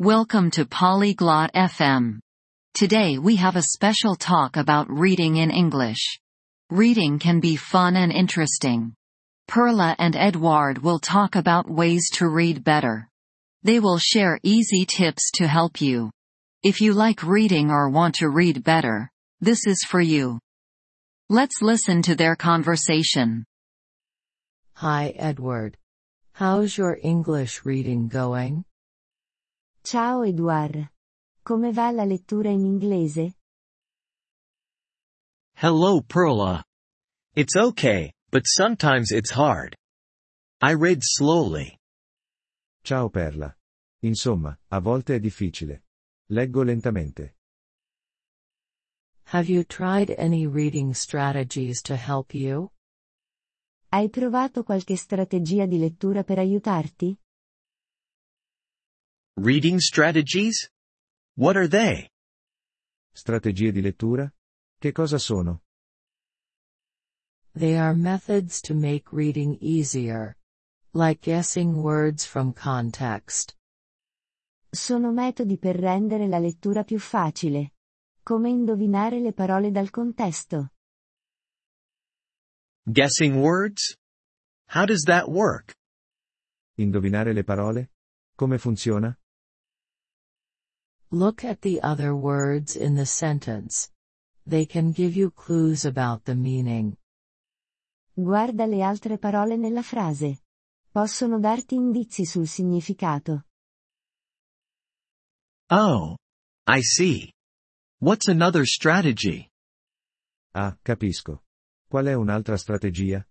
Welcome to Polyglot FM. Today we have a special talk about reading in English. Reading can be fun and interesting. Perla and Edouard will talk about ways to read better. They will share easy tips to help you. If you like reading or want to read better, this is for you. Let's listen to their conversation. Hi Edouard. How's your English reading going? Ciao Edward. Come va la lettura in inglese? Hello Perla. It's okay, but sometimes it's hard. I read slowly. Ciao Perla. Insomma, a volte è difficile. Leggo lentamente. Have you tried any reading strategies to help you? Hai provato qualche strategia di lettura per aiutarti? Reading strategies? What are they? Strategie di lettura? Che cosa sono? They are methods to make reading easier. Like guessing words from context. Sono metodi per rendere la lettura più facile. Come indovinare le parole dal contesto. Guessing words? How does that work? Indovinare le parole? Come funziona? Look at the other words in the sentence. They can give you clues about the meaning. Guarda le altre parole nella frase. Possono darti indizi sul significato. Oh. I see. What's another strategy? Ah, capisco. Qual è un'altra strategia?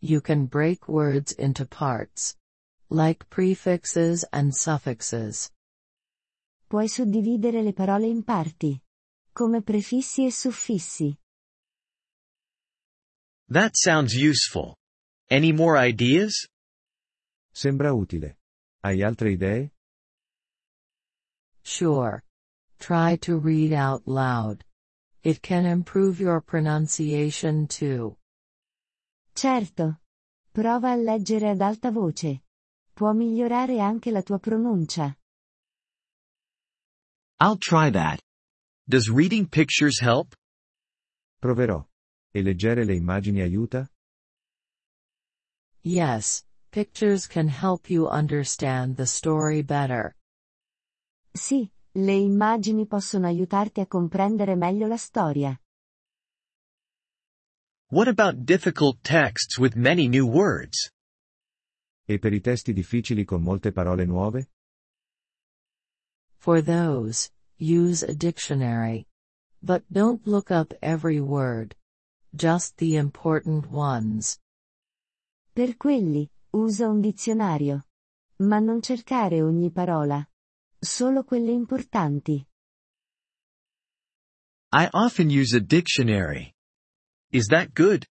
You can break words into parts. Like prefixes and suffixes. Puoi suddividere le parole in parti. Come prefissi e suffissi. That sounds useful. Any more ideas? Sembra utile. Hai altre idee? Sure. Try to read out loud. It can improve your pronunciation too. Certo. Prova a leggere ad alta voce. Può migliorare anche la tua pronuncia. I'll try that. Does reading pictures help? Proverò. E leggere le immagini aiuta? Yes, pictures can help you understand the story better. Sì, le immagini possono aiutarti a comprendere meglio la storia. What about difficult texts with many new words? E per i testi difficili con molte parole nuove? For those, use a dictionary. But don't look up every word. Just the important ones. Per quelli, usa un dizionario. Ma non cercare ogni parola. Solo quelle importanti. I often use a dictionary. Is that good?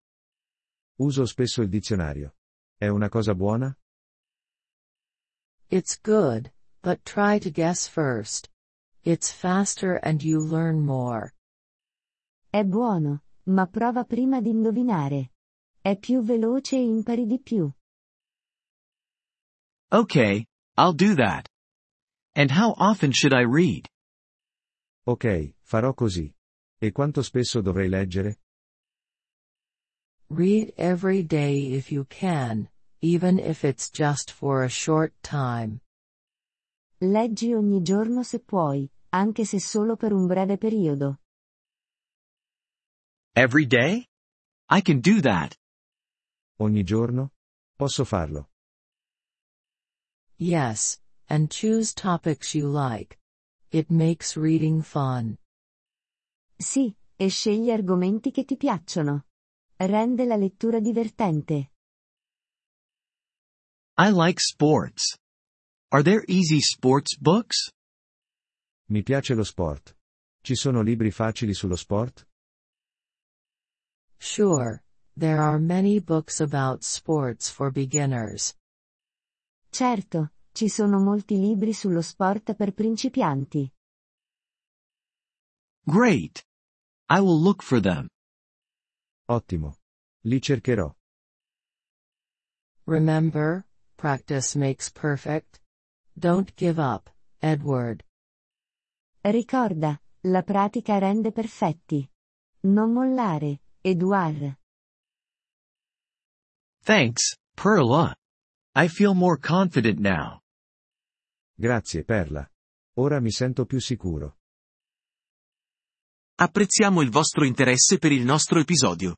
Uso spesso il dizionario. È una cosa buona? It's good, but try to guess first. It's faster and you learn more. È buono, ma prova prima di indovinare. È più veloce e impari di più. Okay, I'll do that. And how often should I read? Ok, farò così. E quanto spesso dovrei leggere? Read every day if you can, even if it's just for a short time. Leggi ogni giorno se puoi, anche se solo per un breve periodo. Every day? I can do that. Ogni giorno? Posso farlo. Yes, and choose topics you like. It makes reading fun. Sì, e scegli argomenti che ti piacciono. Rende la lettura divertente. I like sports. Are there easy sports books? Mi piace lo sport. Ci sono libri facili sullo sport? Sure, there are many books about sports for beginners. Certo, ci sono molti libri sullo sport per principianti. Great. I will look for them. Ottimo. Li cercherò. Remember, practice makes perfect. Don't give up, Edward. Ricorda, la pratica rende perfetti. Non mollare, Edouard. Thanks, Perla. I feel more confident now. Grazie, Perla. Ora mi sento più sicuro. Apprezziamo il vostro interesse per il nostro episodio.